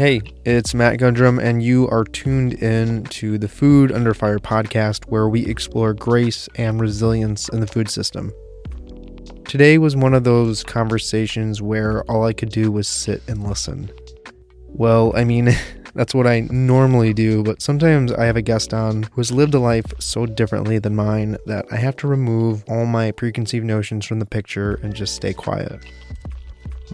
Hey, it's Matt Gundrum, and you are tuned in to the Food Under Fire podcast, where we explore grace and resilience in the food system. Today was one of those conversations where all I could do was sit and listen. Well, I mean, that's what I normally do, but sometimes I have a guest on who has lived a life so differently than mine that I have to remove all my preconceived notions from the picture and just stay quiet.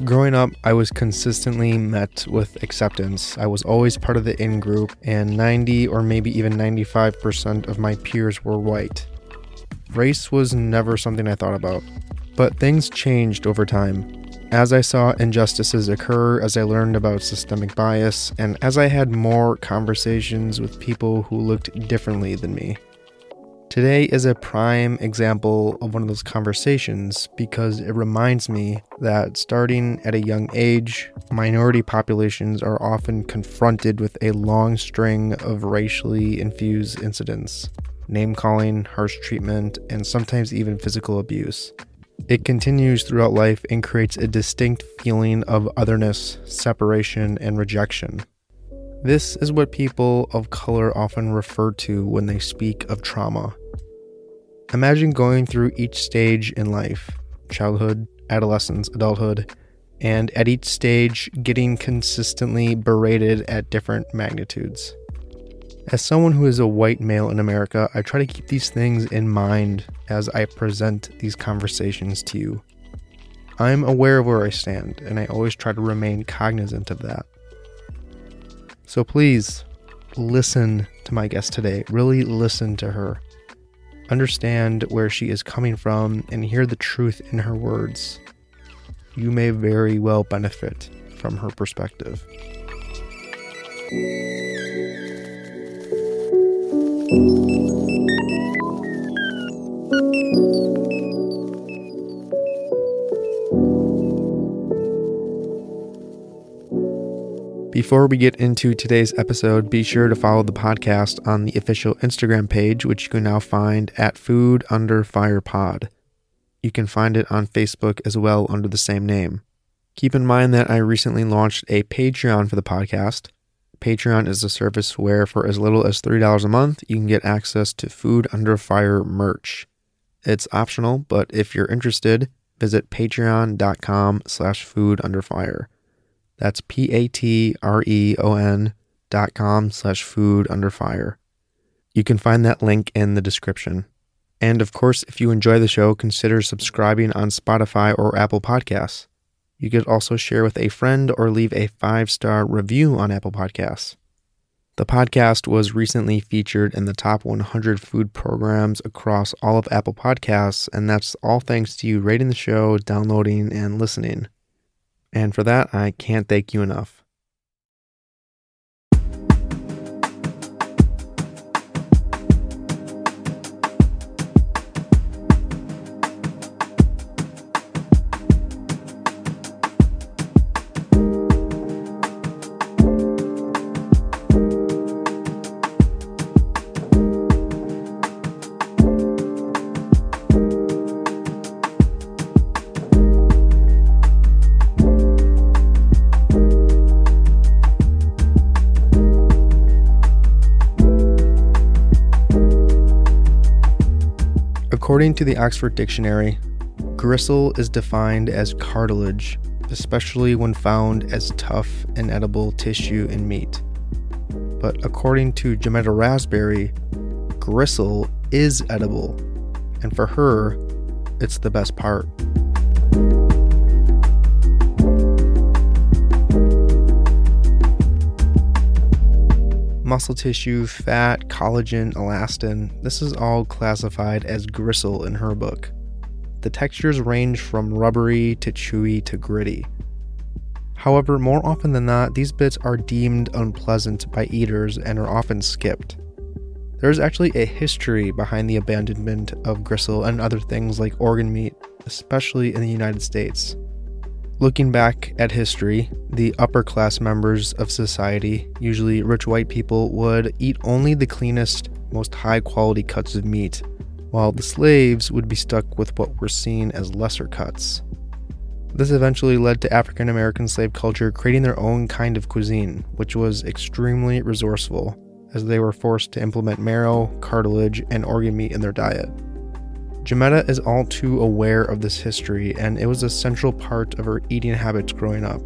Growing up, I was consistently met with acceptance. I was always part of the in group, and 90 or maybe even 95% of my peers were white. Race was never something I thought about, but things changed over time. As I saw injustices occur, as I learned about systemic bias, and as I had more conversations with people who looked differently than me. Today is a prime example of one of those conversations because it reminds me that starting at a young age, minority populations are often confronted with a long string of racially infused incidents name calling, harsh treatment, and sometimes even physical abuse. It continues throughout life and creates a distinct feeling of otherness, separation, and rejection. This is what people of color often refer to when they speak of trauma. Imagine going through each stage in life childhood, adolescence, adulthood and at each stage getting consistently berated at different magnitudes. As someone who is a white male in America, I try to keep these things in mind as I present these conversations to you. I'm aware of where I stand, and I always try to remain cognizant of that. So please listen to my guest today. Really listen to her. Understand where she is coming from and hear the truth in her words. You may very well benefit from her perspective. Before we get into today's episode, be sure to follow the podcast on the official Instagram page, which you can now find at Food Under Fire Pod. You can find it on Facebook as well under the same name. Keep in mind that I recently launched a Patreon for the podcast. Patreon is a service where, for as little as $3 a month, you can get access to Food Under Fire merch. It's optional, but if you're interested, visit patreon.com slash food under fire. That's P A T R E O N dot com slash food under fire. You can find that link in the description. And of course, if you enjoy the show, consider subscribing on Spotify or Apple Podcasts. You could also share with a friend or leave a five star review on Apple Podcasts. The podcast was recently featured in the top 100 food programs across all of Apple Podcasts, and that's all thanks to you rating the show, downloading, and listening. And for that, I can't thank you enough. According to the Oxford Dictionary, gristle is defined as cartilage, especially when found as tough and edible tissue in meat. But according to Jametta Raspberry, gristle is edible, and for her, it's the best part. Muscle tissue, fat, collagen, elastin. This is all classified as gristle in her book. The textures range from rubbery to chewy to gritty. However, more often than not, these bits are deemed unpleasant by eaters and are often skipped. There is actually a history behind the abandonment of gristle and other things like organ meat, especially in the United States. Looking back at history, the upper class members of society, usually rich white people, would eat only the cleanest, most high quality cuts of meat, while the slaves would be stuck with what were seen as lesser cuts. This eventually led to African American slave culture creating their own kind of cuisine, which was extremely resourceful, as they were forced to implement marrow, cartilage, and organ meat in their diet. Jametta is all too aware of this history, and it was a central part of her eating habits growing up.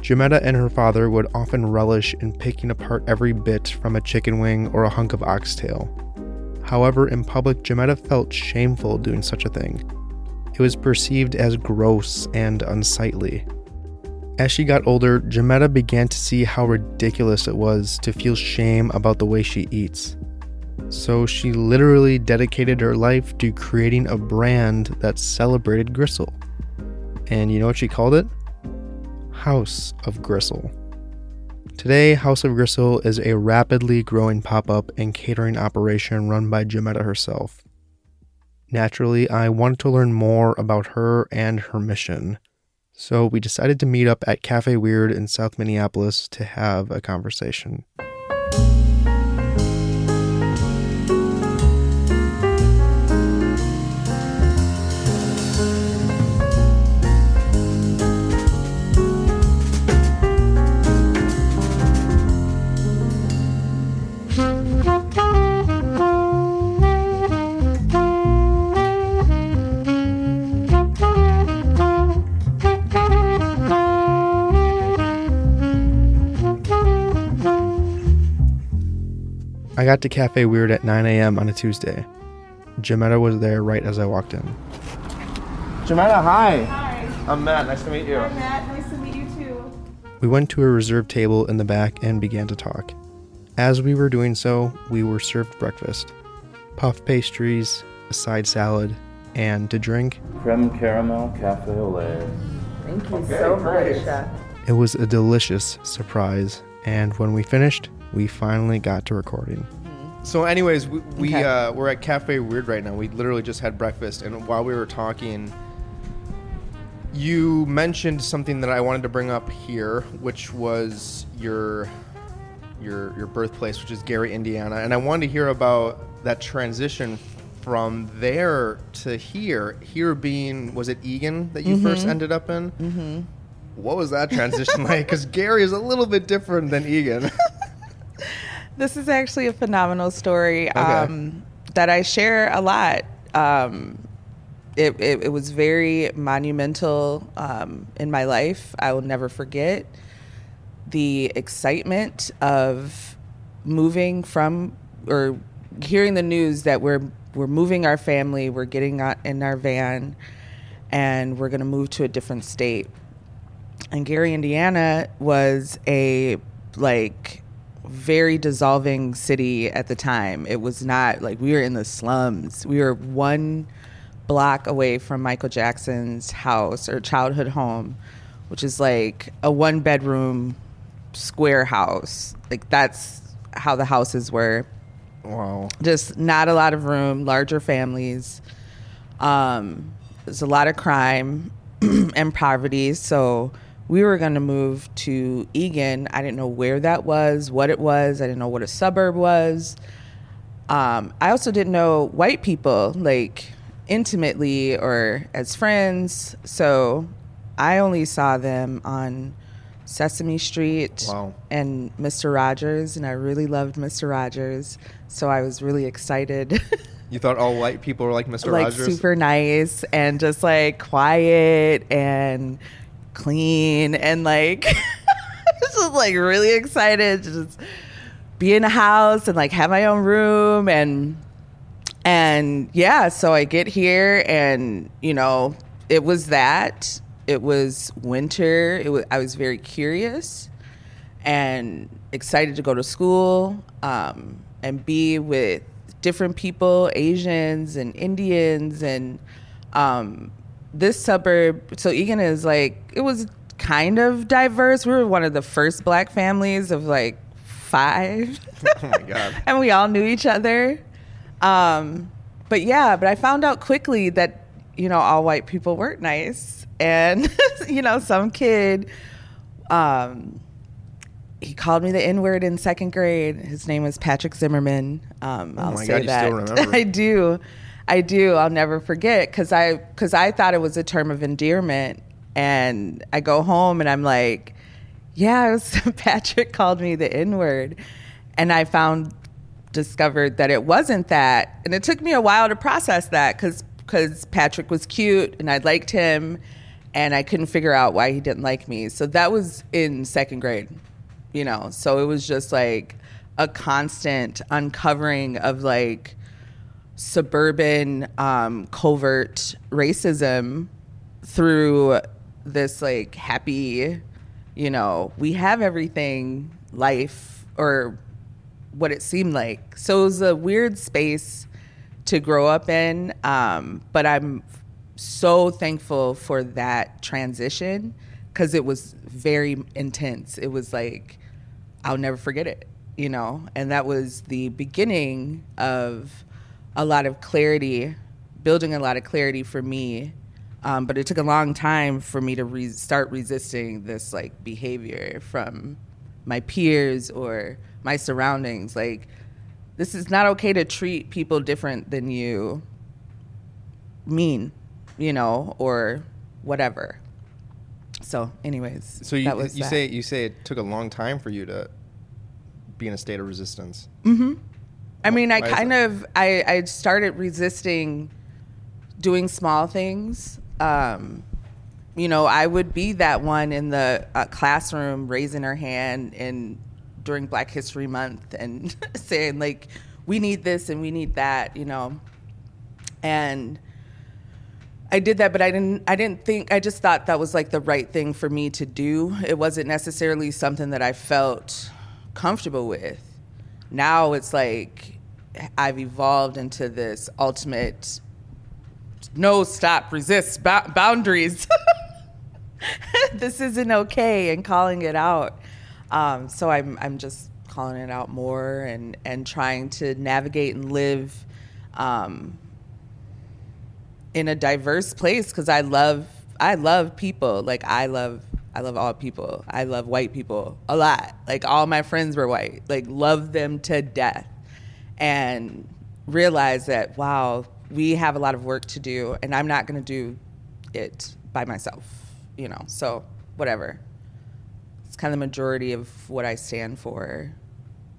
Jametta and her father would often relish in picking apart every bit from a chicken wing or a hunk of oxtail. However, in public, Jametta felt shameful doing such a thing. It was perceived as gross and unsightly. As she got older, Jametta began to see how ridiculous it was to feel shame about the way she eats. So she literally dedicated her life to creating a brand that celebrated gristle. And you know what she called it? House of Gristle. Today, House of Gristle is a rapidly growing pop up and catering operation run by Jametta herself. Naturally, I wanted to learn more about her and her mission. So we decided to meet up at Cafe Wyrd in South Minneapolis to have a conversation. Got to Cafe Wyrd at 9 a.m. on a Tuesday. Jametta was there right as I walked in. Jametta, hi. Hi. I'm Matt. Nice to meet you. Hi, Matt. Nice to meet you too. We went to a reserved table in the back and began to talk. As we were doing so, we were served breakfast puff pastries, a side salad, and to drink, Creme caramel cafe au lait. Thank you Okay, so great. much. Chef. it was a delicious surprise. And when we finished, we finally got to recording. So, anyways, we, we Okay. uh, we're at Cafe Wyrd right now. We literally just had breakfast, and while we were talking, you mentioned something that I wanted to bring up here, which was your your your birthplace, which is Gary, Indiana, and I wanted to hear about that transition from there to here. Here being was it Eagan that you first ended up in? Mm-hmm. What was that transition like? Because Gary is a little bit different than Eagan. This is actually a phenomenal story um, that I share a lot. Um, it, it, it was very monumental um, in my life. I will never forget the excitement of moving from or hearing the news that we're we're moving our family, we're getting out in our van, and we're going to move to a different state. And Gary, Indiana, was a like very dissolving city at the time. It was not like we were in the slums. We were one block away from Michael Jackson's house or childhood home, which is like a one bedroom square house. Like that's how the houses were. wow. Just not a lot of room, larger families. Um, there's a lot of crime and poverty. So we were going to move to Eagan. I didn't know where that was, what it was. I didn't know what a suburb was. Um, I also didn't know white people like intimately or as friends. So I only saw them on Sesame Street Wow. and Mr. Rogers, and I really loved Mr. Rogers. So I was really excited. You thought all white people were like Mr. like Rogers? super nice and just like quiet and clean and like just like really excited to just be in a house and like have my own room and and yeah so i get here and you know it was that. It was winter. It was i was very curious and excited to go to school um, and be with different people asians and indians and um, this suburb so eagan is like it was kind of diverse we were one of the first black families of like five oh my god. and we all knew each other. Um, but yeah, but I found out quickly that you know all white people weren't nice, and you know some kid, um, he called me the N word in second grade. His name was Patrick Zimmerman. Um, I'll Oh my say God, that still remember. I do, I do. I'll never forget because I because I thought it was a term of endearment. And I go home and I'm like, yeah, was, Patrick called me the N word. And I found, discovered that it wasn't that. And it took me a while to process that because because Patrick was cute and I liked him and I couldn't figure out why he didn't like me. So that was in second grade, you know. So it was just like a constant uncovering of like suburban um, covert racism through this like happy, you know, we have everything life or what it seemed like. So it was a weird space to grow up in. Um, but I'm so thankful for that transition because it was very intense. It was like, I'll never forget it, you know? And that was the beginning of a lot of clarity, building a lot of clarity for me. Um, but it took a long time for me to re- start resisting this like behavior from my peers or my surroundings. Like, this is not okay to treat people different than you mean, you know, or whatever. So, anyways, so you you that. say you say it took a long time for you to be in a state of resistance. Mm-hmm. I mean, I kind of I I started resisting doing small things. Um, you know, I would be that one in the uh, classroom raising her hand and during Black History Month and saying like, we need this and we need that, you know, and I did that, but I didn't. I didn't think. I just thought that was like the right thing for me to do. It wasn't necessarily something that I felt comfortable with. Now it's like I've evolved into this ultimate no stop resist boundaries. this isn't okay, and calling it out. Um, so I'm I'm just calling it out more and and trying to navigate and live um, in a diverse place because I love I love people like I love I love all people. I love white people a lot. Like all my friends were white. Like love them to death. And realize that wow, we have a lot of work to do and I'm not going to do it by myself, you know. So, whatever it's kind of the majority of what I stand for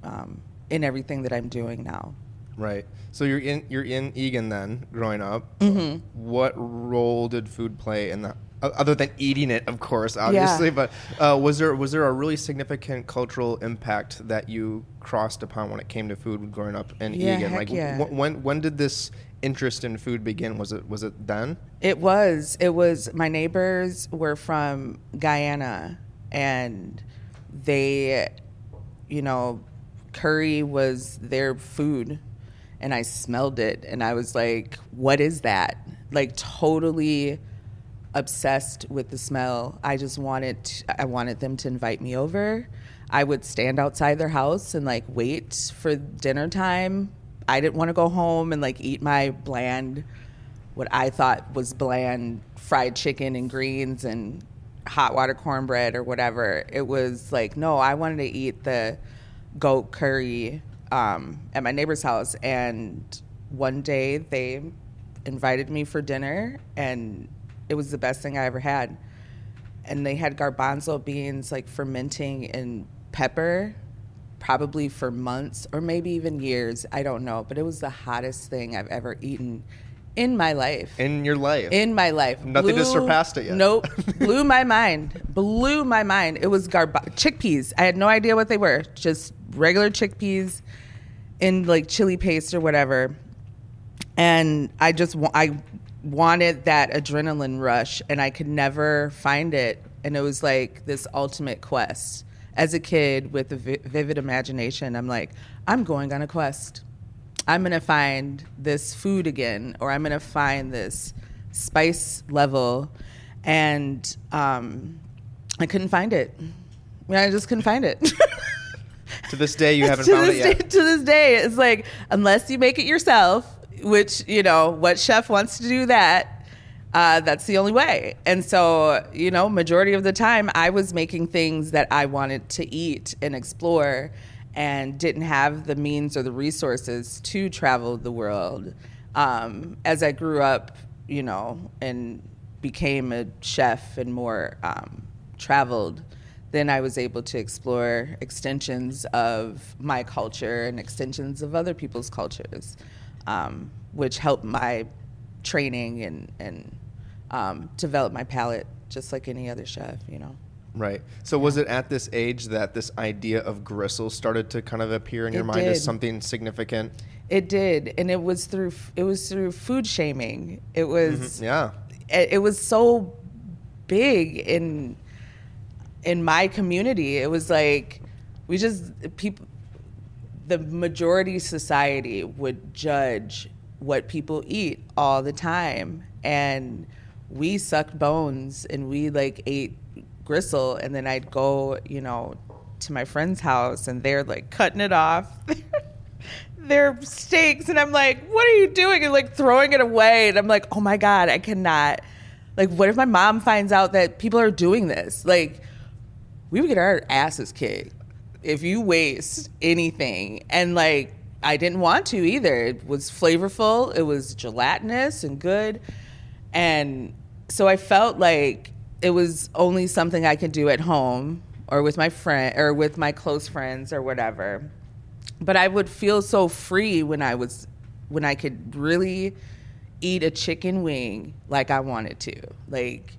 um, in everything that I'm doing now. Right. So you're in you're in Eagan then, growing up. Mm-hmm. What role did food play in that? Other than eating it, of course, obviously, yeah. but uh, was there was there a really significant cultural impact that you crossed upon when it came to food growing up in yeah, Eagan? Like yeah. w- when when did this interest in food begin? Was it was it then? It was. It was. My neighbors were from Guyana, and they, you know, curry was their food. And I smelled it and I was like, what is that? Like, totally obsessed with the smell. I just wanted, to, I wanted them to invite me over. I would stand outside their house and like wait for dinner time. I didn't want to go home and like eat my bland, what I thought was bland fried chicken and greens and hot water cornbread or whatever. It was like, no, I wanted to eat the goat curry um, at my neighbor's house. And one day they invited me for dinner, and it was the best thing I ever had. And they had garbanzo beans like fermenting in pepper, probably for months or maybe even years. I don't know, but it was the hottest thing I've ever eaten in my life. In your life. In my life. Nothing blew, surpassed it yet. Nope. blew my mind. Blew my mind. It was garba- chickpeas. I had no idea what they were. Just regular chickpeas in like chili paste or whatever. And I just I wanted that adrenaline rush and I could never find it. And it was like this ultimate quest. As a kid with a vi- vivid imagination, I'm like, I'm going on a quest I'm going to find this food again, or I'm going to find this spice level. And um, I couldn't find it. I just couldn't find it. to this day, you haven't found it yet. Day, to this day, it's like, unless you make it yourself, which, you know, what chef wants to do that? Uh, that's the only way. And so, you know, majority of the time, I was making things that I wanted to eat and explore and didn't have the means or the resources to travel the world. Um, as I grew up, you know, and became a chef and more um, traveled, then I was able to explore extensions of my culture and extensions of other people's cultures, um, which helped my training and and um, develop my palate just like any other chef, you know. Right. So was it at this age that this idea of gristle started to kind of appear in your mind did. as something significant? It did, and it was through it was through food shaming. It was Yeah. it, it was so big in in my community. It was like we just people the majority society would judge what people eat all the time and we sucked bones and we like ate gristle and then I'd go, you know, to my friend's house and they're like cutting it off. their steaks and I'm like, what are you doing? And like throwing it away. And I'm like, oh my God, I cannot. Like, what if my mom finds out that people are doing this? Like, we would get our asses kicked if you waste anything. And like, I didn't want to either. It was flavorful, it was gelatinous and good. And so I felt like it was only something I could do at home or with my friend or with my close friends or whatever. But I would feel so free when I was when I could really eat a chicken wing like I wanted to. Like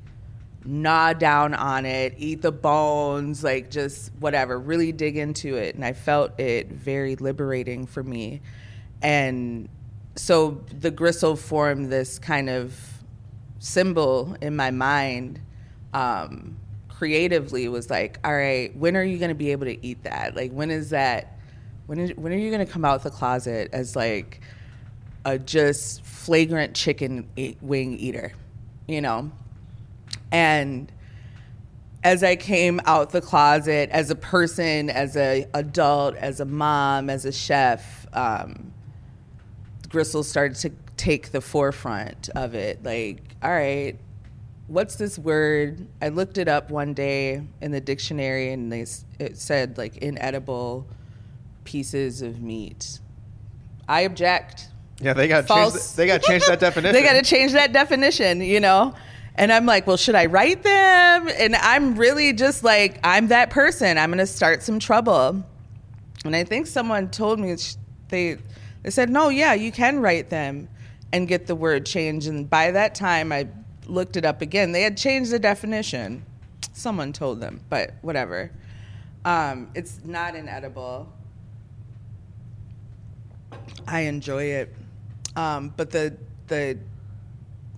gnaw down on it, eat the bones, like just whatever, really dig into it. And I felt it very liberating for me. And so the gristle formed this kind of symbol in my mind um, creatively was like, all right, when are you going to be able to eat that? Like, when is that? When, is, when are you going to come out the closet as like a just flagrant chicken wing eater, you know? And as I came out the closet as a person, as a adult, as a mom, as a chef, um, Gristle started to take the forefront of it. Like, all right, what's this word? I looked it up one day in the dictionary, and they it said like inedible pieces of meat. I object. Yeah, they got False. changed. They got changed that definition. they got to change that definition, you know? And I'm like, well, should I write them? And I'm really just like, I'm that person. I'm going to start some trouble. And I think someone told me they they said, no, yeah, you can write them and get the word changed. And by that time, I looked it up again. They had changed the definition. Someone told them, but whatever. Um, it's not inedible. I enjoy it, um, but the the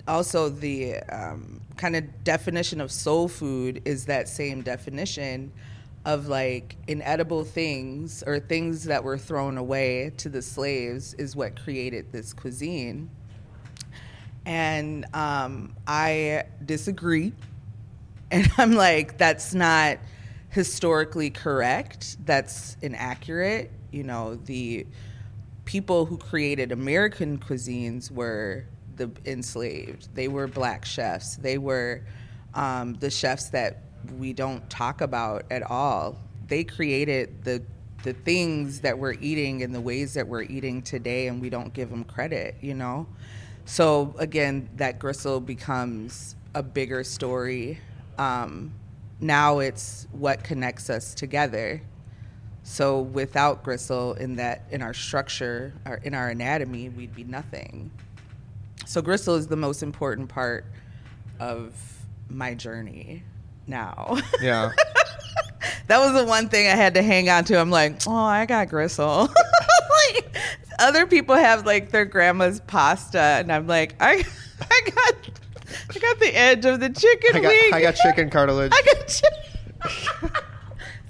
also the um, kind of definition of soul food is that same definition of like inedible things or things that were thrown away to the slaves is what created this cuisine. And um, I disagree. And I'm like, that's not historically correct. That's inaccurate. You know, the people who created American cuisines were the enslaved. They were black chefs. They were um, the chefs that we don't talk about at all. They created the the things that we're eating and the ways that we're eating today, and we don't give them credit. You know, so again, that gristle becomes a bigger story. Um, now it's what connects us together. So without gristle in that in our structure or in our anatomy, we'd be nothing. So gristle is the most important part of my journey now. Yeah. that was the one thing I had to hang on to. I'm like, oh, I got gristle. like, other people have like their grandma's pasta, and I'm like, I, I got, I got the edge of the chicken I got, wing. I got chicken cartilage. I got chi-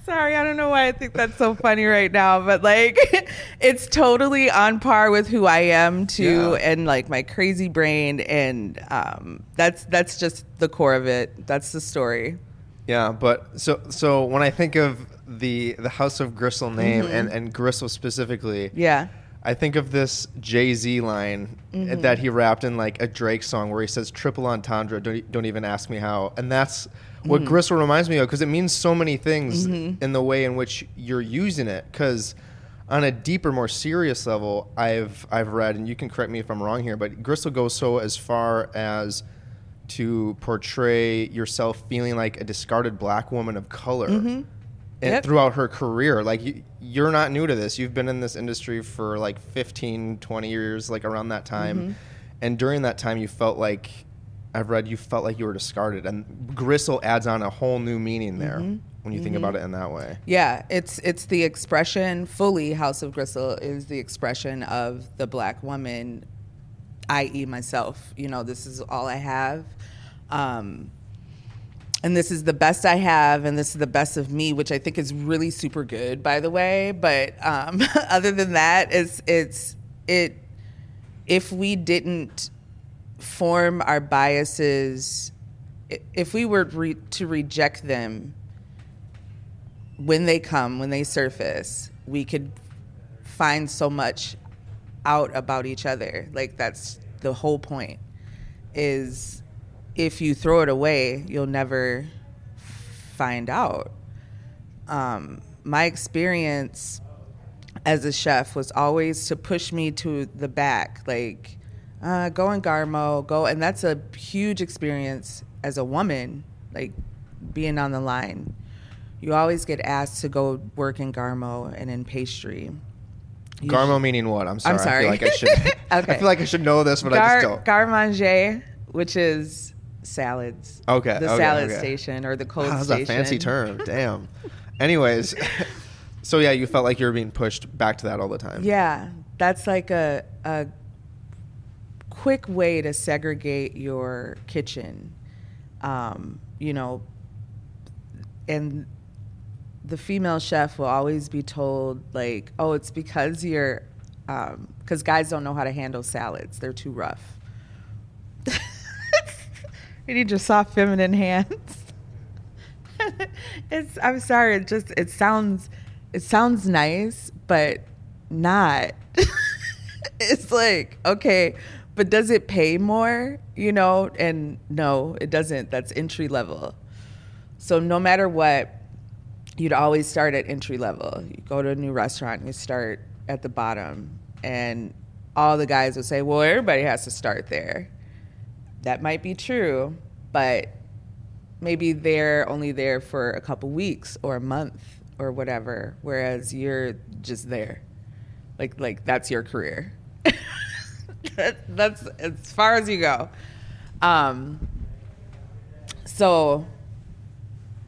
Sorry, I don't know why I think that's so funny right now, but like it's totally on par with who I am too Yeah. and like my crazy brain and um that's that's just the core of it. That's the story. Yeah, but so so when I think of the the House of Gristle name and and Gristle specifically, Yeah. I think of this Jay Z line Mm-hmm. that he rapped in like a Drake song where he says "triple entendre." Don't, don't even ask me how, and that's what Mm-hmm. Gristle reminds me of because it means so many things in the way in which you're using it. Because on a deeper, more serious level, I've I've read, and you can correct me if I'm wrong here, but Gristle goes so as far as to portray yourself feeling like a discarded black woman of color Mm-hmm. and Yep. throughout her career like you, you're not new to this you've been in this industry for like 15 20 years like around that time Mm-hmm. and during that time you felt like i've read you felt like you were discarded and gristle adds on a whole new meaning there Mm-hmm. when you think about it in that way Yeah, it's it's the expression fully House of Gristle is the expression of the black woman, i.e. myself. You know, this is all I have. Um, and this is the best I have, and this is the best of me, which I think is really super good, by the way. But um, other than that, it's it's it. If we didn't form our biases, if we were re- to reject them when they come, when they surface, we could find so much out about each other. Like that's the whole point. Is if you throw it away, you'll never find out. Um, my experience as a chef was always to push me to the back, like uh, go in Garmo, go, and that's a huge experience as a woman, like being on the line. You always get asked to go work in Garmo and in pastry. You garmo meaning what i'm sorry, I'm sorry. i feel like i should i feel like i should know this but i just don't gar manger, which is salads. Okay, The okay, salad okay. station or the cold Wow, that's station. a fancy term. Damn. Anyways, so yeah, you felt like you were being pushed back to that all the time. Yeah, that's like a a quick way to segregate your kitchen. Um, you know, and the female chef will always be told like, "Oh, it's because you're," because guys don't know how to handle salads; they're too rough. you need your soft, feminine hands. it's. I'm sorry. It just. It sounds. It sounds nice, but not. it's like okay, but does it pay more? You know, and no, it doesn't. That's entry level. So no matter what, you'd always start at entry level. You go to a new restaurant, you start at the bottom, and all the guys would say, "Well, everybody has to start there." That might be true, but maybe they're only there for a couple weeks or a month or whatever, whereas you're just there, like like that's your career. That, that's as far as you go. Um, so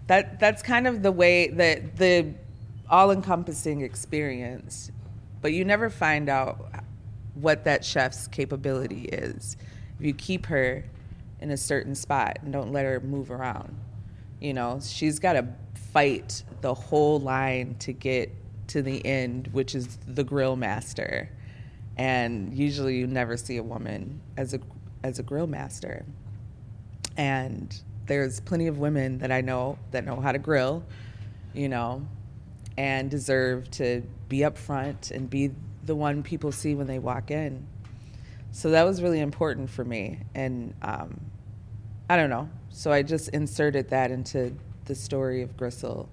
that that's kind of the way that the all-encompassing experience but you never find out what that chef's capability is if you keep her in a certain spot and don't let her move around you know she's got to fight the whole line to get to the end which is the grill master and usually you never see a woman as a as a grill master and there's plenty of women that I know that know how to grill, you know, and deserve to be up front and be the one people see when they walk in. So that was really important for me. And um, I don't know. So I just inserted that into the story of Gristle.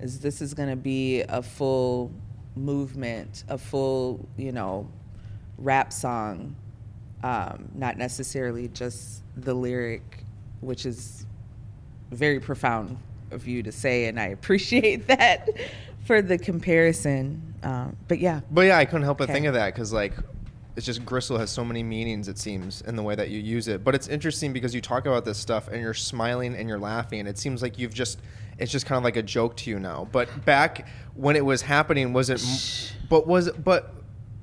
Is this is going to be a full movement, a full, you know, rap song, um, not necessarily just the lyric, which is very profound of you to say, and I appreciate that for the comparison. Um, but yeah, But yeah, I couldn't help but Okay. think of that because like it's just gristle has so many meanings it seems in the way that you use it. But it's interesting because you talk about this stuff and you're smiling and you're laughing. It seems like you've just it's just kind of like a joke to you now. But back when it was happening, was it? But was but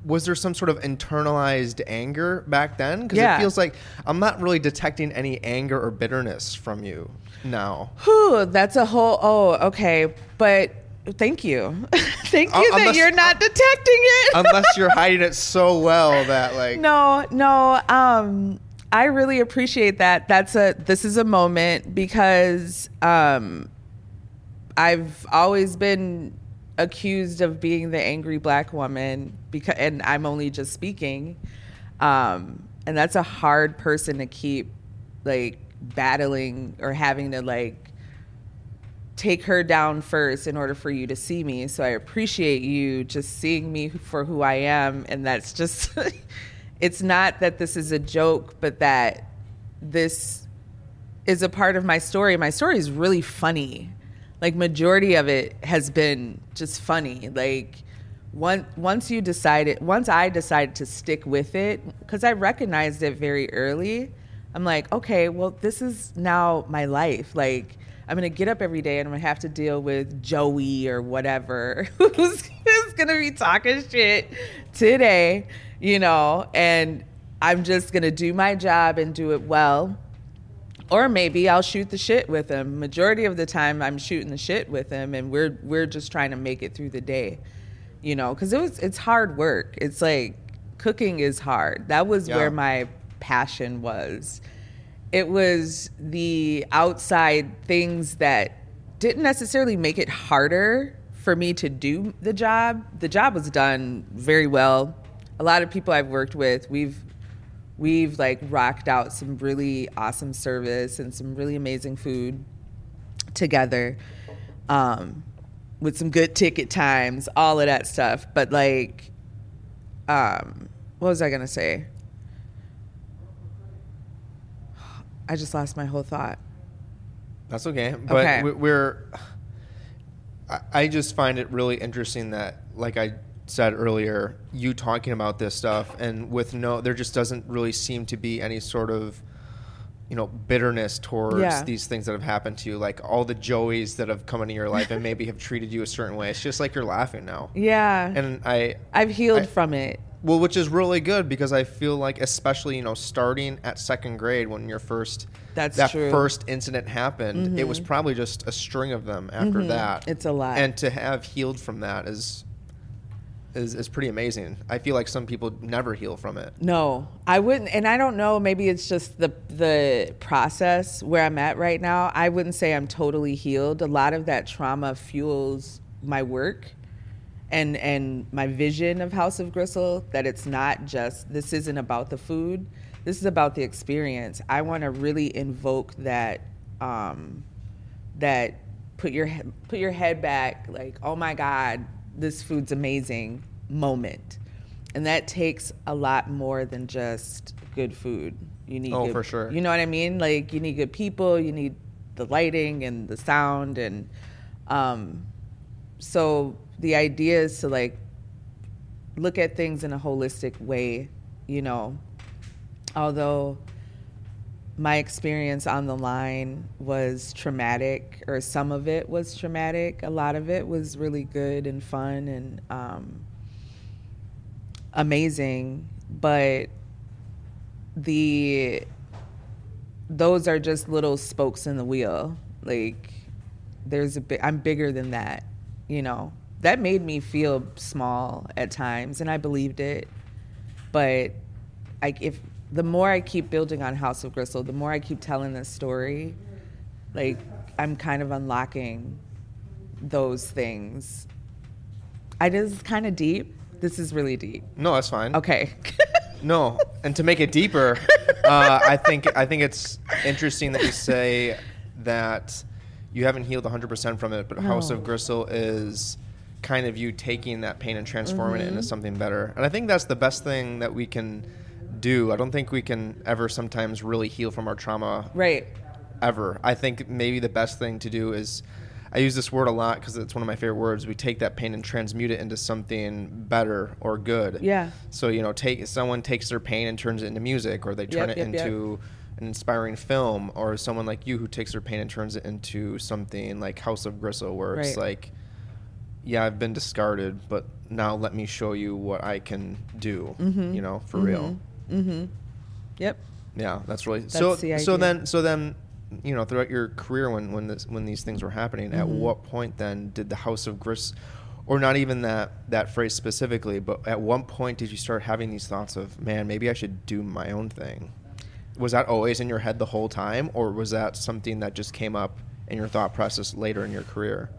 was there some sort of internalized anger back then? Because Yeah. it feels like I'm not really detecting any anger or bitterness from you now. Whew, that's a whole. Oh, okay. But thank you, thank you Uh, that unless- you're not detecting it. Unless you're hiding it so well that like no, no. Um, I really appreciate that. That's a. This is a moment because um, I've always been accused of being the angry black woman because, and I'm only just speaking. Um, and that's a hard person to keep like battling or having to like take her down first in order for you to see me. So I appreciate you just seeing me for who I am. And that's just, it's not that this is a joke, but that this is a part of my story. My story is really funny. Like majority of it has been just funny. Like once once you decided, once I decided to stick with it, because I recognized it very early. I'm like, okay, well, this is now my life. Like, I'm gonna get up every day and I'm gonna have to deal with Joey or whatever who's, who's gonna be talking shit today, you know, and I'm just gonna do my job and do it well. Or maybe I'll shoot the shit with him. Majority of the time I'm shooting the shit with him and we're we're just trying to make it through the day. You know, cuz it was it's hard work. It's like cooking is hard. That was Yeah. where my passion was. It was the outside things that didn't necessarily make it harder for me to do the job. The job was done very well. A lot of people I've worked with, we've we've like rocked out some really awesome service and some really amazing food together. Um, with some good ticket times, all of that stuff. But like um what was I gonna say? I just lost my whole thought. That's okay. But Okay. we- we're. I just find it really interesting that, like I said earlier, you talking about this stuff, and with no, there just doesn't really seem to be any sort of, you know, bitterness towards Yeah. these things that have happened to you. Like all the Joeys that have come into your life and maybe have treated you a certain way. It's just like you're laughing now. Yeah. And I, I've healed I- from it. well, which is really good because I feel like, especially you know, starting at second grade when your first That's that true. first incident happened, it was probably just a string of them after that. Mm-hmm. It's a lot. and to have healed from that is is is pretty amazing. I feel like some people never heal from it. No, I wouldn't, and I don't know. Maybe it's just the the process where I'm at right now. I wouldn't say I'm totally healed. A lot of that trauma fuels my work, and and my vision of House of Gristle. That it's not just this isn't about the food. This is about the experience. I want to really invoke that um, that put your put your head back, like oh my God, this food's amazing moment and that takes a lot more than just good food. You need Oh, good- for sure. You know what I mean? Like you need good people, you need the lighting and the sound and um so the idea is to like look at things in a holistic way, you know. Although my experience on the line was traumatic, or some of it was traumatic. A lot of it was really good and fun and um, amazing, but the those are just little spokes in the wheel. Like there's a big, I'm bigger than that, you know. That made me feel small at times, and I believed it. But I, if the more I keep building on House of Gristle, the more I keep telling this story, like I'm kind of unlocking those things. I just kind of deep. This is really deep. No, that's fine. Okay. No, and to make it deeper, uh, I think I think it's interesting that you say that you haven't healed 100% from it, but House of Gristle is kind of you taking that pain and transforming it into Mm-hmm. something better. And I think that's the best thing that we can do. I don't think we can ever sometimes really heal from our trauma right. ever. I think maybe the best thing to do is I use this word a lot because it's one of my favorite words. We take that pain and transmute it into something better or good. Yeah. So you know, take someone takes their pain and turns it into music, or they turn Yep, it yep, yep. into an inspiring film, or someone like you who takes their pain and turns it into something like House of Gristle, where it's like, yeah, I've been discarded, but now let me show you what I can do. Mm-hmm. You know, for real. Yep. Yeah, that's really so. The So then, so then, you know, throughout your career, when when this when these things were happening, at Mm-hmm. what point then did the House of Gris, or not even that that phrase specifically, but at one point did you start having these thoughts of, man, maybe I should do my own thing? Was that always in your head the whole time, or was that something that just came up in your thought process later in your career?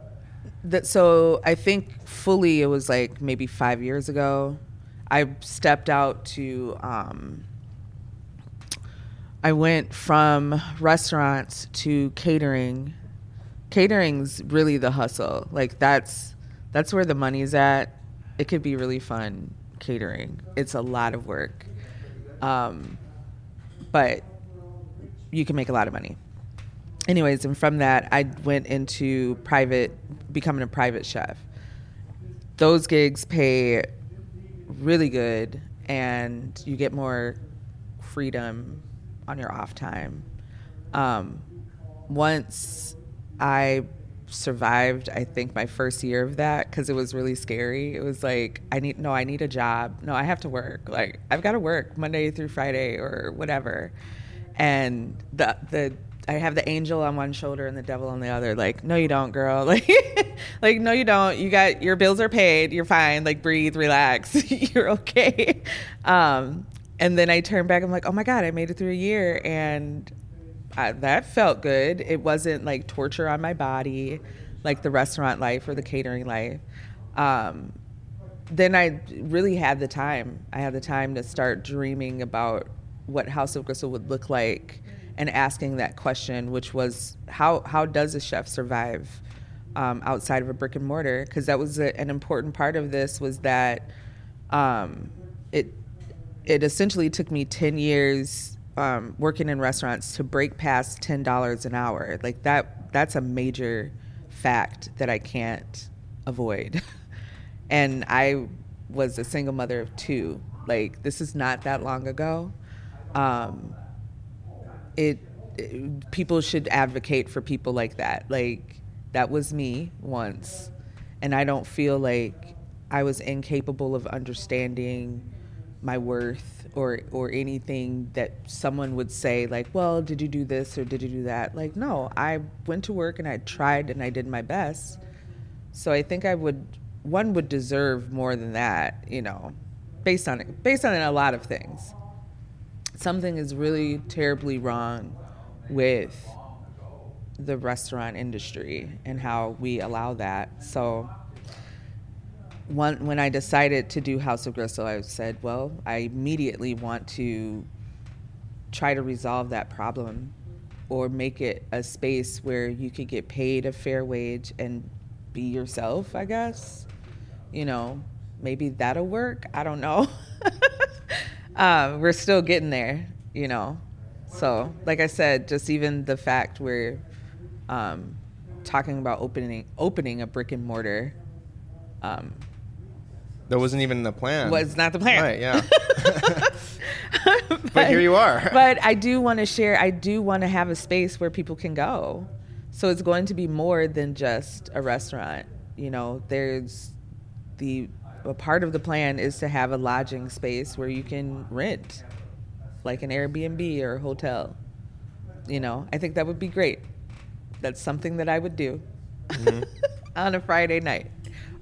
that so I think fully it was like maybe five years ago. I stepped out to um, I went from restaurants to catering. Catering's really the hustle. Like that's that's where the money's at. It could be really fun catering. It's a lot of work. Um, but you can make a lot of money. anyways, and from that, I went into private, becoming a private chef. Those gigs pay really good, and you get more freedom on your off time. Um, once I survived i think my first year of that because it was really scary. It was like i need no i need a job. No i have to work. Like i've got to work monday through friday or whatever. And the the I have the angel on one shoulder and the devil on the other. Like, no, you don't, girl. Like, like no, you don't. You got your bills are paid. You're fine. Like, breathe, relax. You're okay. Um, and then I turn back. I'm like, oh my god, I made it through a year, and I, that felt good. It wasn't like torture on my body, like the restaurant life or the catering life. Um, then I really had the time. I had the time to start dreaming about what House of Gristle would look like and asking that question, which was how how does a chef survive um, outside of a brick and mortar? Because that was a, an important part of this was that um, it it essentially took me ten years um, working in restaurants to break past ten dollars an hour. Like that that's a major fact that I can't avoid. and I was a single mother of two. Like this is not that long ago. Um, it, it people should advocate for people like that. Like that was me once, and I don't feel like I was incapable of understanding my worth or or anything that someone would say like, "Well, did you do this or did you do that?" Like, no, I went to work and I tried and I did my best. So I think I would one would deserve more than that, you know, based on based on a lot of things something is really terribly wrong with the restaurant industry and how we allow that. So one, when I decided to do House of Gristle, I said, well, I immediately want to try to resolve that problem or make it a space where you could get paid a fair wage and be yourself, I guess. You know, maybe that'll work. I don't know. um, we're still getting there, you know. So, like I said, just even the fact we're um, talking about opening opening a brick and mortar. Um, that wasn't even the plan. Was not the plan. Right. Yeah. but, but, here you are. but I do want to share. I do want to have a space where people can go. So it's going to be more than just a restaurant. You know, there's the a part of the plan is to have a lodging space where you can rent, like an Airbnb or a hotel. You know, I think that would be great. That's something that I would do mm-hmm. on a Friday night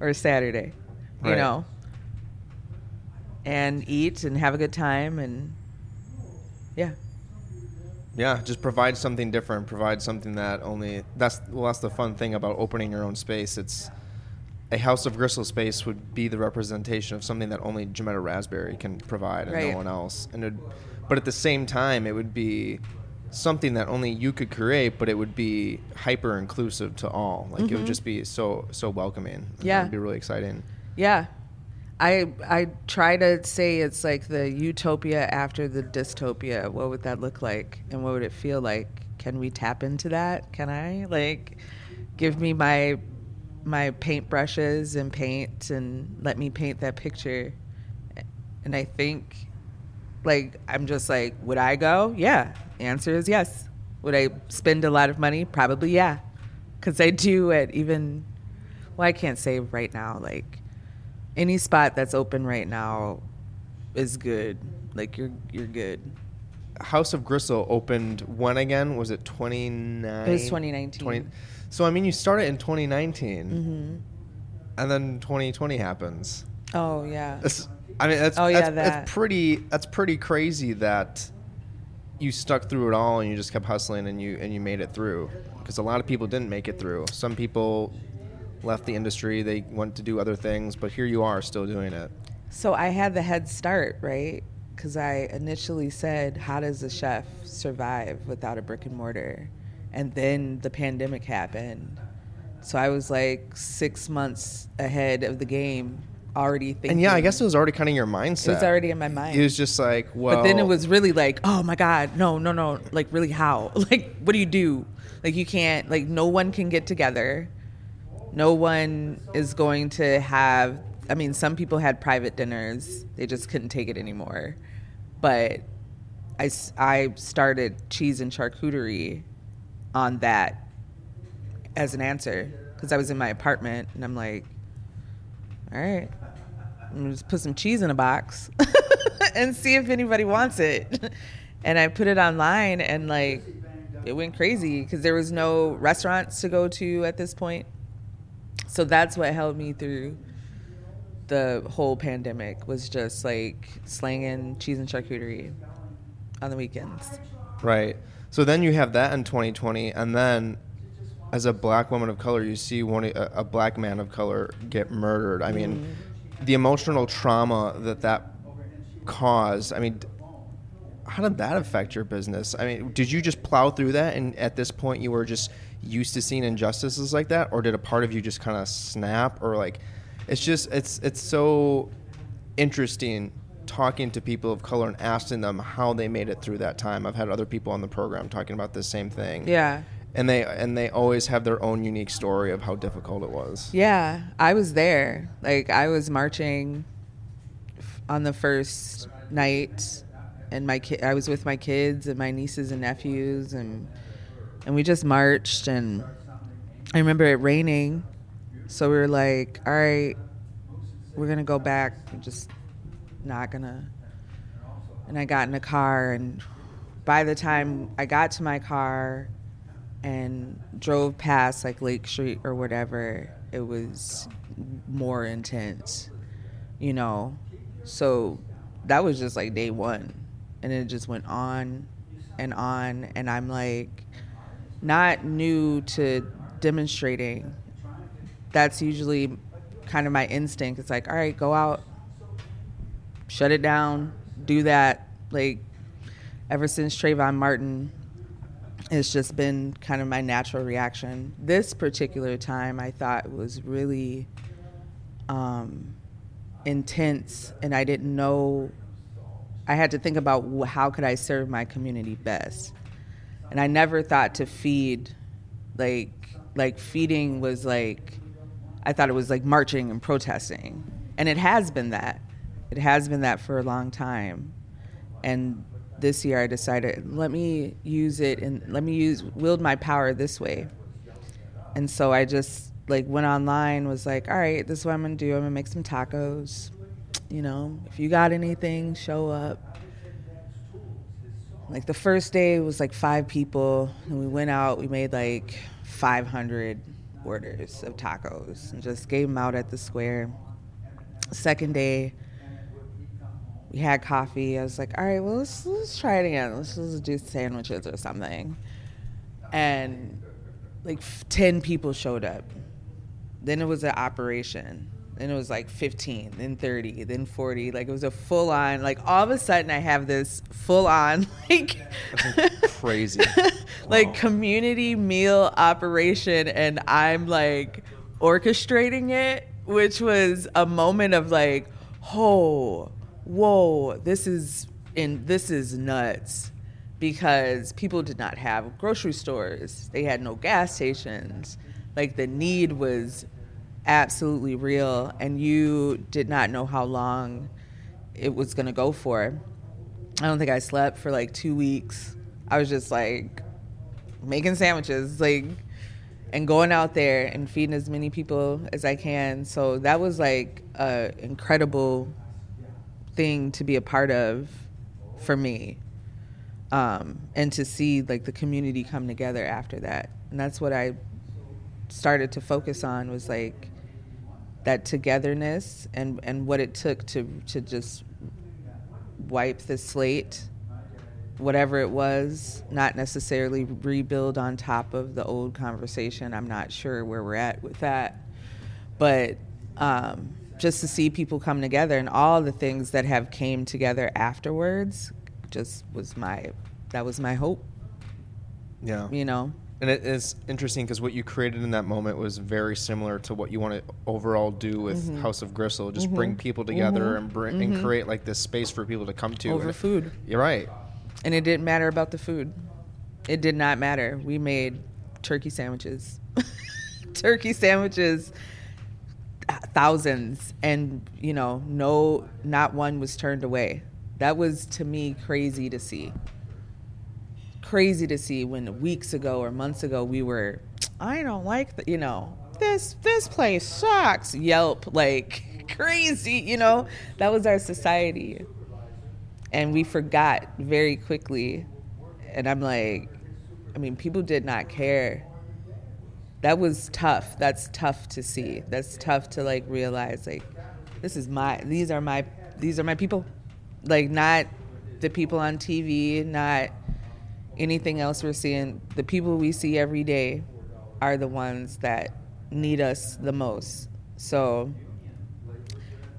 or a Saturday, you right. know, and eat and have a good time and yeah. Yeah, just provide something different. Provide something that only that's well, that's the fun thing about opening your own space. It's a House of Gristle space would be the representation of something that only Jametta Raspberry can provide and right. no one else. And it, but at the same time, it would be something that only you could create, but it would be hyper inclusive to all. Like mm-hmm. it would mm-hmm. just be so so welcoming. Yeah, it'd be really exciting. Yeah, I I try to say it's like the utopia after the dystopia. What would that look like, and what would it feel like? Can we tap into that? Can I like give me my my paintbrushes and paint and let me paint that picture. And I think, like, I'm just like, would I go? Yeah. answer is yes. Would I spend a lot of money? Probably yeah. Because I do at even, well, I can't say right now. Like, any spot that's open right now is good. Like, you're you're good. House of Gristle opened when again? Was it 29? It was 2019. 20, so I mean, you started in 2019, mm-hmm. and then 2020 happens. Oh yeah. It's, I mean, that's, oh, yeah, that's, that. that's pretty. That's pretty crazy that you stuck through it all and you just kept hustling and you and you made it through. Because a lot of people didn't make it through. Some people left the industry. They went to do other things, but here you are still doing it. So I had the head start, right? Because I initially said, "How does a chef survive without a brick and mortar?" And then the pandemic happened. So I was like six months ahead of the game already thinking. And yeah, I guess it was already kind of your mindset. it was already in my mind. It was just like, well. but then it was really like, oh my god, no, no, no, like really how? Like what do you do? Like you can't like no one can get together. No one is going to have I mean, some people had private dinners. They just couldn't take it anymore. But I, I started cheese and charcuterie on that as an answer because I was in my apartment and I'm like, all right, I'm gonna just put some cheese in a box and see if anybody wants it. And I put it online and like it went crazy because there was no restaurants to go to at this point. So that's what held me through the whole pandemic was just like slanging cheese and charcuterie on the weekends. Right. So then you have that in 2020, and then as a black woman of color, you see one a, a black man of color get murdered. I mean, mm-hmm. the emotional trauma that that caused. I mean, how did that affect your business? I mean, did you just plow through that, and at this point, you were just used to seeing injustices like that, or did a part of you just kind of snap, or like, it's just it's it's so interesting talking to people of color and asking them how they made it through that time. I've had other people on the program talking about the same thing. Yeah. And they and they always have their own unique story of how difficult it was. Yeah, I was there. Like I was marching on the first night, and my ki- I was with my kids and my nieces and nephews, and and we just marched. And I remember it raining, so we were like, "All right, we're gonna go back. We're just not gonna." And I got in a car, and by the time I got to my car and drove past like Lake Street or whatever, it was more intense, you know. So that was just like day one, and it just went on and on, and I'm like not new to demonstrating. That's usually kind of my instinct. It's like, all right, go out, shut it down, do that. Like ever since Trayvon Martin it's just been kind of my natural reaction. This particular time, I thought was really um, intense, and I didn't know. I had to think about how could I serve my community best, and I never thought to feed, like like feeding was like, I thought it was like marching and protesting, and it has been that. It has been that for a long time, and this year I decided let me use it and let me use wield my power this way. And so I just like went online was like, all right, this is what I'm gonna do. I'm gonna make some tacos. You know, if you got anything, show up. Like the first day was like five people, and we went out. We made like 500 orders of tacos and just gave them out at the square. Second day, we had coffee. I was like, all right, well, let's, let's try it again. Let's just do sandwiches or something. And like 10 people showed up. Then it was an operation. Then it was like 15, then 30, then 40. Like it was a full on, like all of a sudden I have this full on, like, Crazy. like community meal operation. And I'm like orchestrating it, which was a moment of like, oh, whoa, this is in this is nuts because people did not have grocery stores. They had no gas stations. Like the need was absolutely real and you did not know how long it was going to go for. I don't think I slept for like 2 weeks. I was just like making sandwiches like and going out there and feeding as many people as I can. So that was like a incredible thing to be a part of for me um, and to see like the community come together after that. And that's what i started to focus on was like that togetherness and and what it took to to just wipe the slate whatever it was not necessarily rebuild on top of the old conversation. I'm not sure where we're at with that. But um, just to see people come together and all the things that have came together afterwards just was my that was my hope Yeah. you know And it is interesting because what you created in that moment was very similar to what you want to overall do with Mm-hmm. House of Gristle. Just bring people together and bring and create like this space for people to come to. Mm-hmm. Over And- food. You're right. And it didn't matter about the food. It did not matter. We made turkey sandwiches. turkey sandwiches thousands and you know, no not one was turned away. That was to me crazy to see. Crazy to see when weeks ago or months ago we were I don't like the, you know, this this place sucks. Yelp like crazy, you know. That was our society and we forgot very quickly and i'm like i mean people did not care that was tough. That's tough to see. That's tough to like realize like this is my these are my these are my people. Like not the people on tv not anything else we're seeing. The people we see every day are the ones that need us the most. So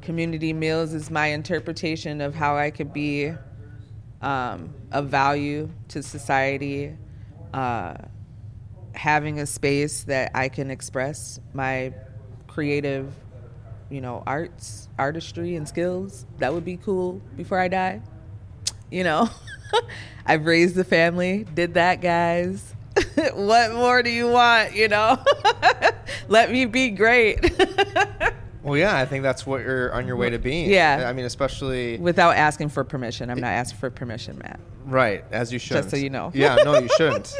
community meals is my interpretation of how I could be um, of value to society. Uh, having a space that I can express my creative, you know, arts, artistry, and skills. That would be cool before I die. You know, I've raised the family, did that, guys. what more do you want? You know, let me be great. Well, yeah, I think that's what you're on your way to being. Yeah. I mean, especially Without asking for permission. I'm not asking for permission, Matt. right as you should. Just so you know. yeah, no, you shouldn't.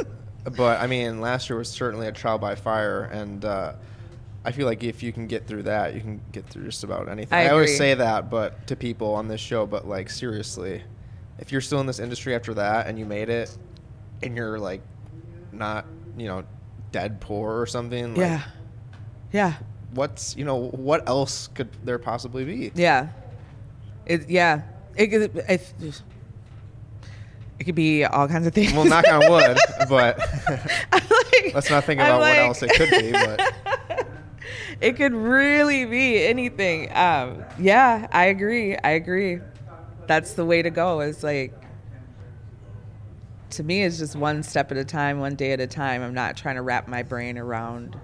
But I mean, last year was certainly a trial by fire, and uh, I feel like if you can get through that, you can get through just about anything. I always say that, but to people on this show, but like seriously, if you're still in this industry after that and you made it, and you're like not, you know, dead poor or something, like, Yeah. Yeah. what's you know what else could there possibly be? Yeah. It yeah. It could it, it could be all kinds of things. Well, knock on wood, but like- let's not think about what else it could be. But it could really be anything. Um, yeah, I agree. I agree. That's the way to go. Is like to me, it's just one step at a time, one day at a time. I'm not trying to wrap my brain around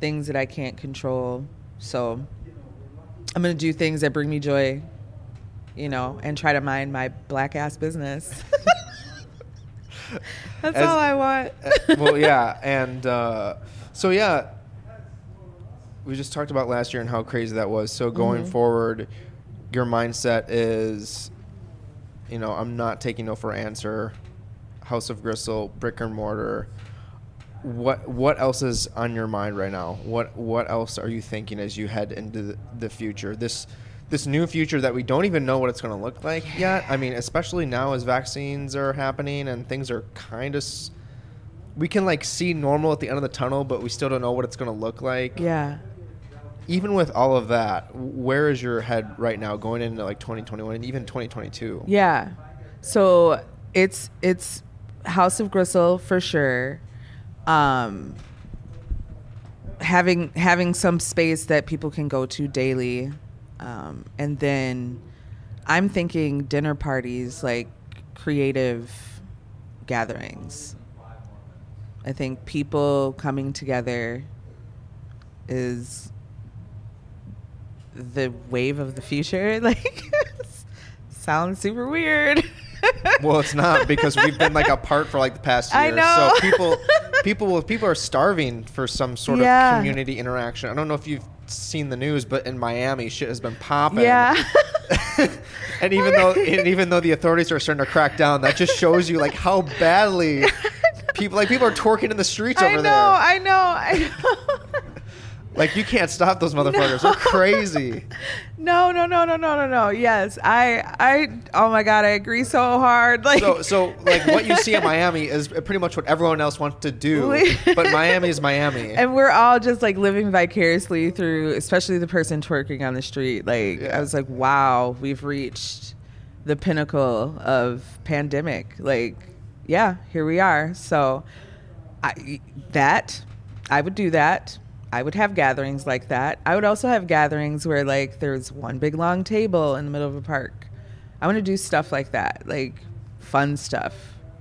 things that I can't control. So I'm gonna do things that bring me joy, you know, and try to mind my black ass business. That's As- all I want. Uh, well, yeah, and uh, so yeah, we just talked about last year and how crazy that was. So going Mm-hmm. forward, your mindset is, you know, I'm not taking no for answer. House of Gristle, brick and mortar. What what else is on your mind right now? What what else are you thinking as you head into the, the future? This this new future that we don't even know what it's going to look like yet. I mean, especially now as vaccines are happening and things are kind of s- we can like see normal at the end of the tunnel, but we still don't know what it's going to look like. yeah. Even with all of that, where is your head right now going into like 2021 and even 2022? Yeah. So it's it's House of Gristle for sure. Um having having some space that people can go to daily. Um, and then I'm thinking dinner parties like creative gatherings. I think people coming together is the wave of the future. Like, sounds super weird. Well, it's not because we've been like apart for like the past year. I know. So people, people, people are starving for some sort Yeah. of community interaction. I don't know if you've seen the news, but in Miami, shit has been popping. Yeah. and even though, and even though the authorities are starting to crack down, that just shows you like how badly people, like people are twerking in the streets I over know, there. I know, I know. Like you can't stop those motherfuckers. They're crazy. no, no, no, no, no, no, no. Yes, I, I. Oh my God, I agree so hard. Like, So, so like what you see in Miami is pretty much what everyone else wants to do, but Miami is Miami. and we're all just like living vicariously through, especially the person twerking on the street. Like, Yeah. I was like, wow, we've reached the pinnacle of pandemic. Like, yeah, here we are. So, I that I would do that. I would have gatherings like that. I would also have gatherings where like there's one big long table in the middle of a park. I want to do stuff like that, like fun stuff.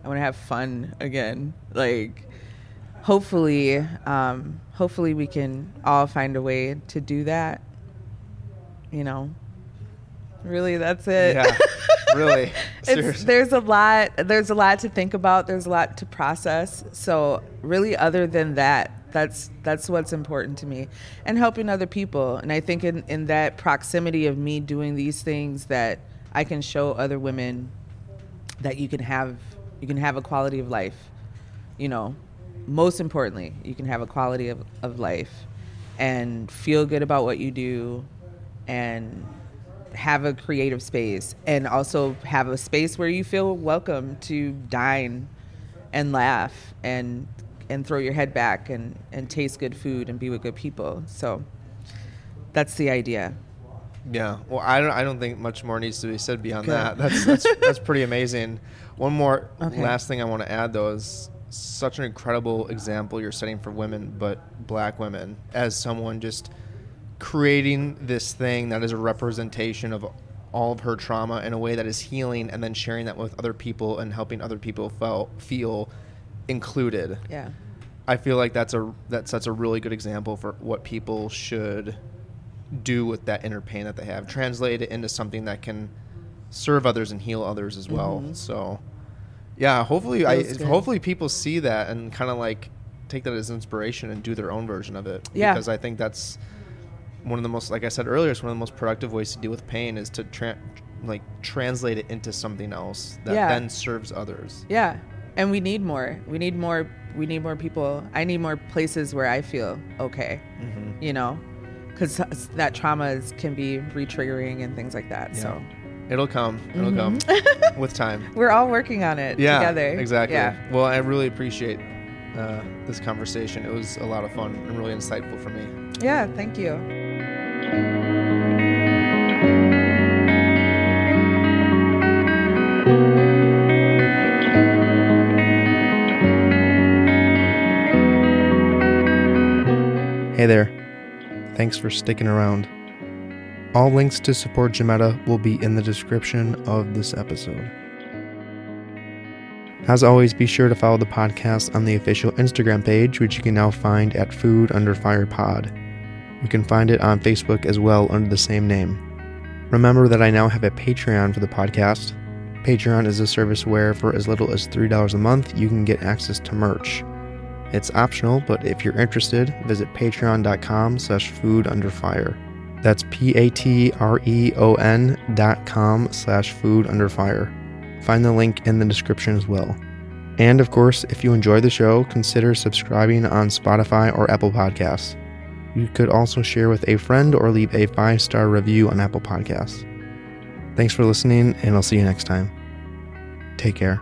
I want to have fun again. Like hopefully, um, hopefully we can all find a way to do that. You know, really, that's it. Yeah, really. it's, there's a lot. There's a lot to think about. There's a lot to process. So really, other than that, that's that's what's important to me, and helping other people. And I think in in that proximity of me doing these things, that I can show other women that you can have you can have a quality of life. You know, most importantly, you can have a quality of, of life and feel good about what you do and have a creative space and also have a space where you feel welcome to dine and laugh and and throw your head back and and taste good food and be with good people so that's the idea Yeah. Well, I don't. I don't think much more needs to be said beyond Good. that. That's that's that's pretty amazing. One more Okay. last thing I want to add though is such an incredible example you're setting for women, but black women as someone just creating this thing that is a representation of all of her trauma in a way that is healing, and then sharing that with other people and helping other people feel feel included. yeah I feel like that's a that sets a really good example for what people should do with that inner pain that they have. Translate it into something that can serve others and heal others as well. Mhm. So, yeah, hopefully, I good. hopefully people see that and kind of like take that as inspiration and do their own version of it. Yeah. because I think that's one of the most, like I said earlier, it's one of the most productive ways to deal with pain is to tra- like translate it into something else that Yeah. then serves others. yeah and we need more we need more we need more people i need more places where i feel okay Mm-hmm. you know because that trauma is, can be re-triggering and things like that so It'll come. It'll Mhm. come with time. we're all working on it yeah, together Exactly. yeah Well, I really appreciate uh, this conversation. It was a lot of fun and really insightful for me. yeah thank you Thanks for sticking around. All links to support Jametta will be in the description of this episode. As always, be sure to follow the podcast on the official Instagram page, which you can now find at Food Under Fire Pod. You can find it on Facebook as well under the same name. Remember that I now have a Patreon for the podcast. Patreon is a service where, for as little as $3 a month, you can get access to merch. It's optional, but if you're interested, visit patreon.com slash food under fire. That's P-A-T-R-E-O-N dot com slash food under fire. Find the link in the description as well. And of course, if you enjoy the show, consider subscribing on Spotify or Apple Podcasts. You could also share with a friend or leave a five star review on Apple Podcasts. Thanks for listening, and I'll see you next time. Take care.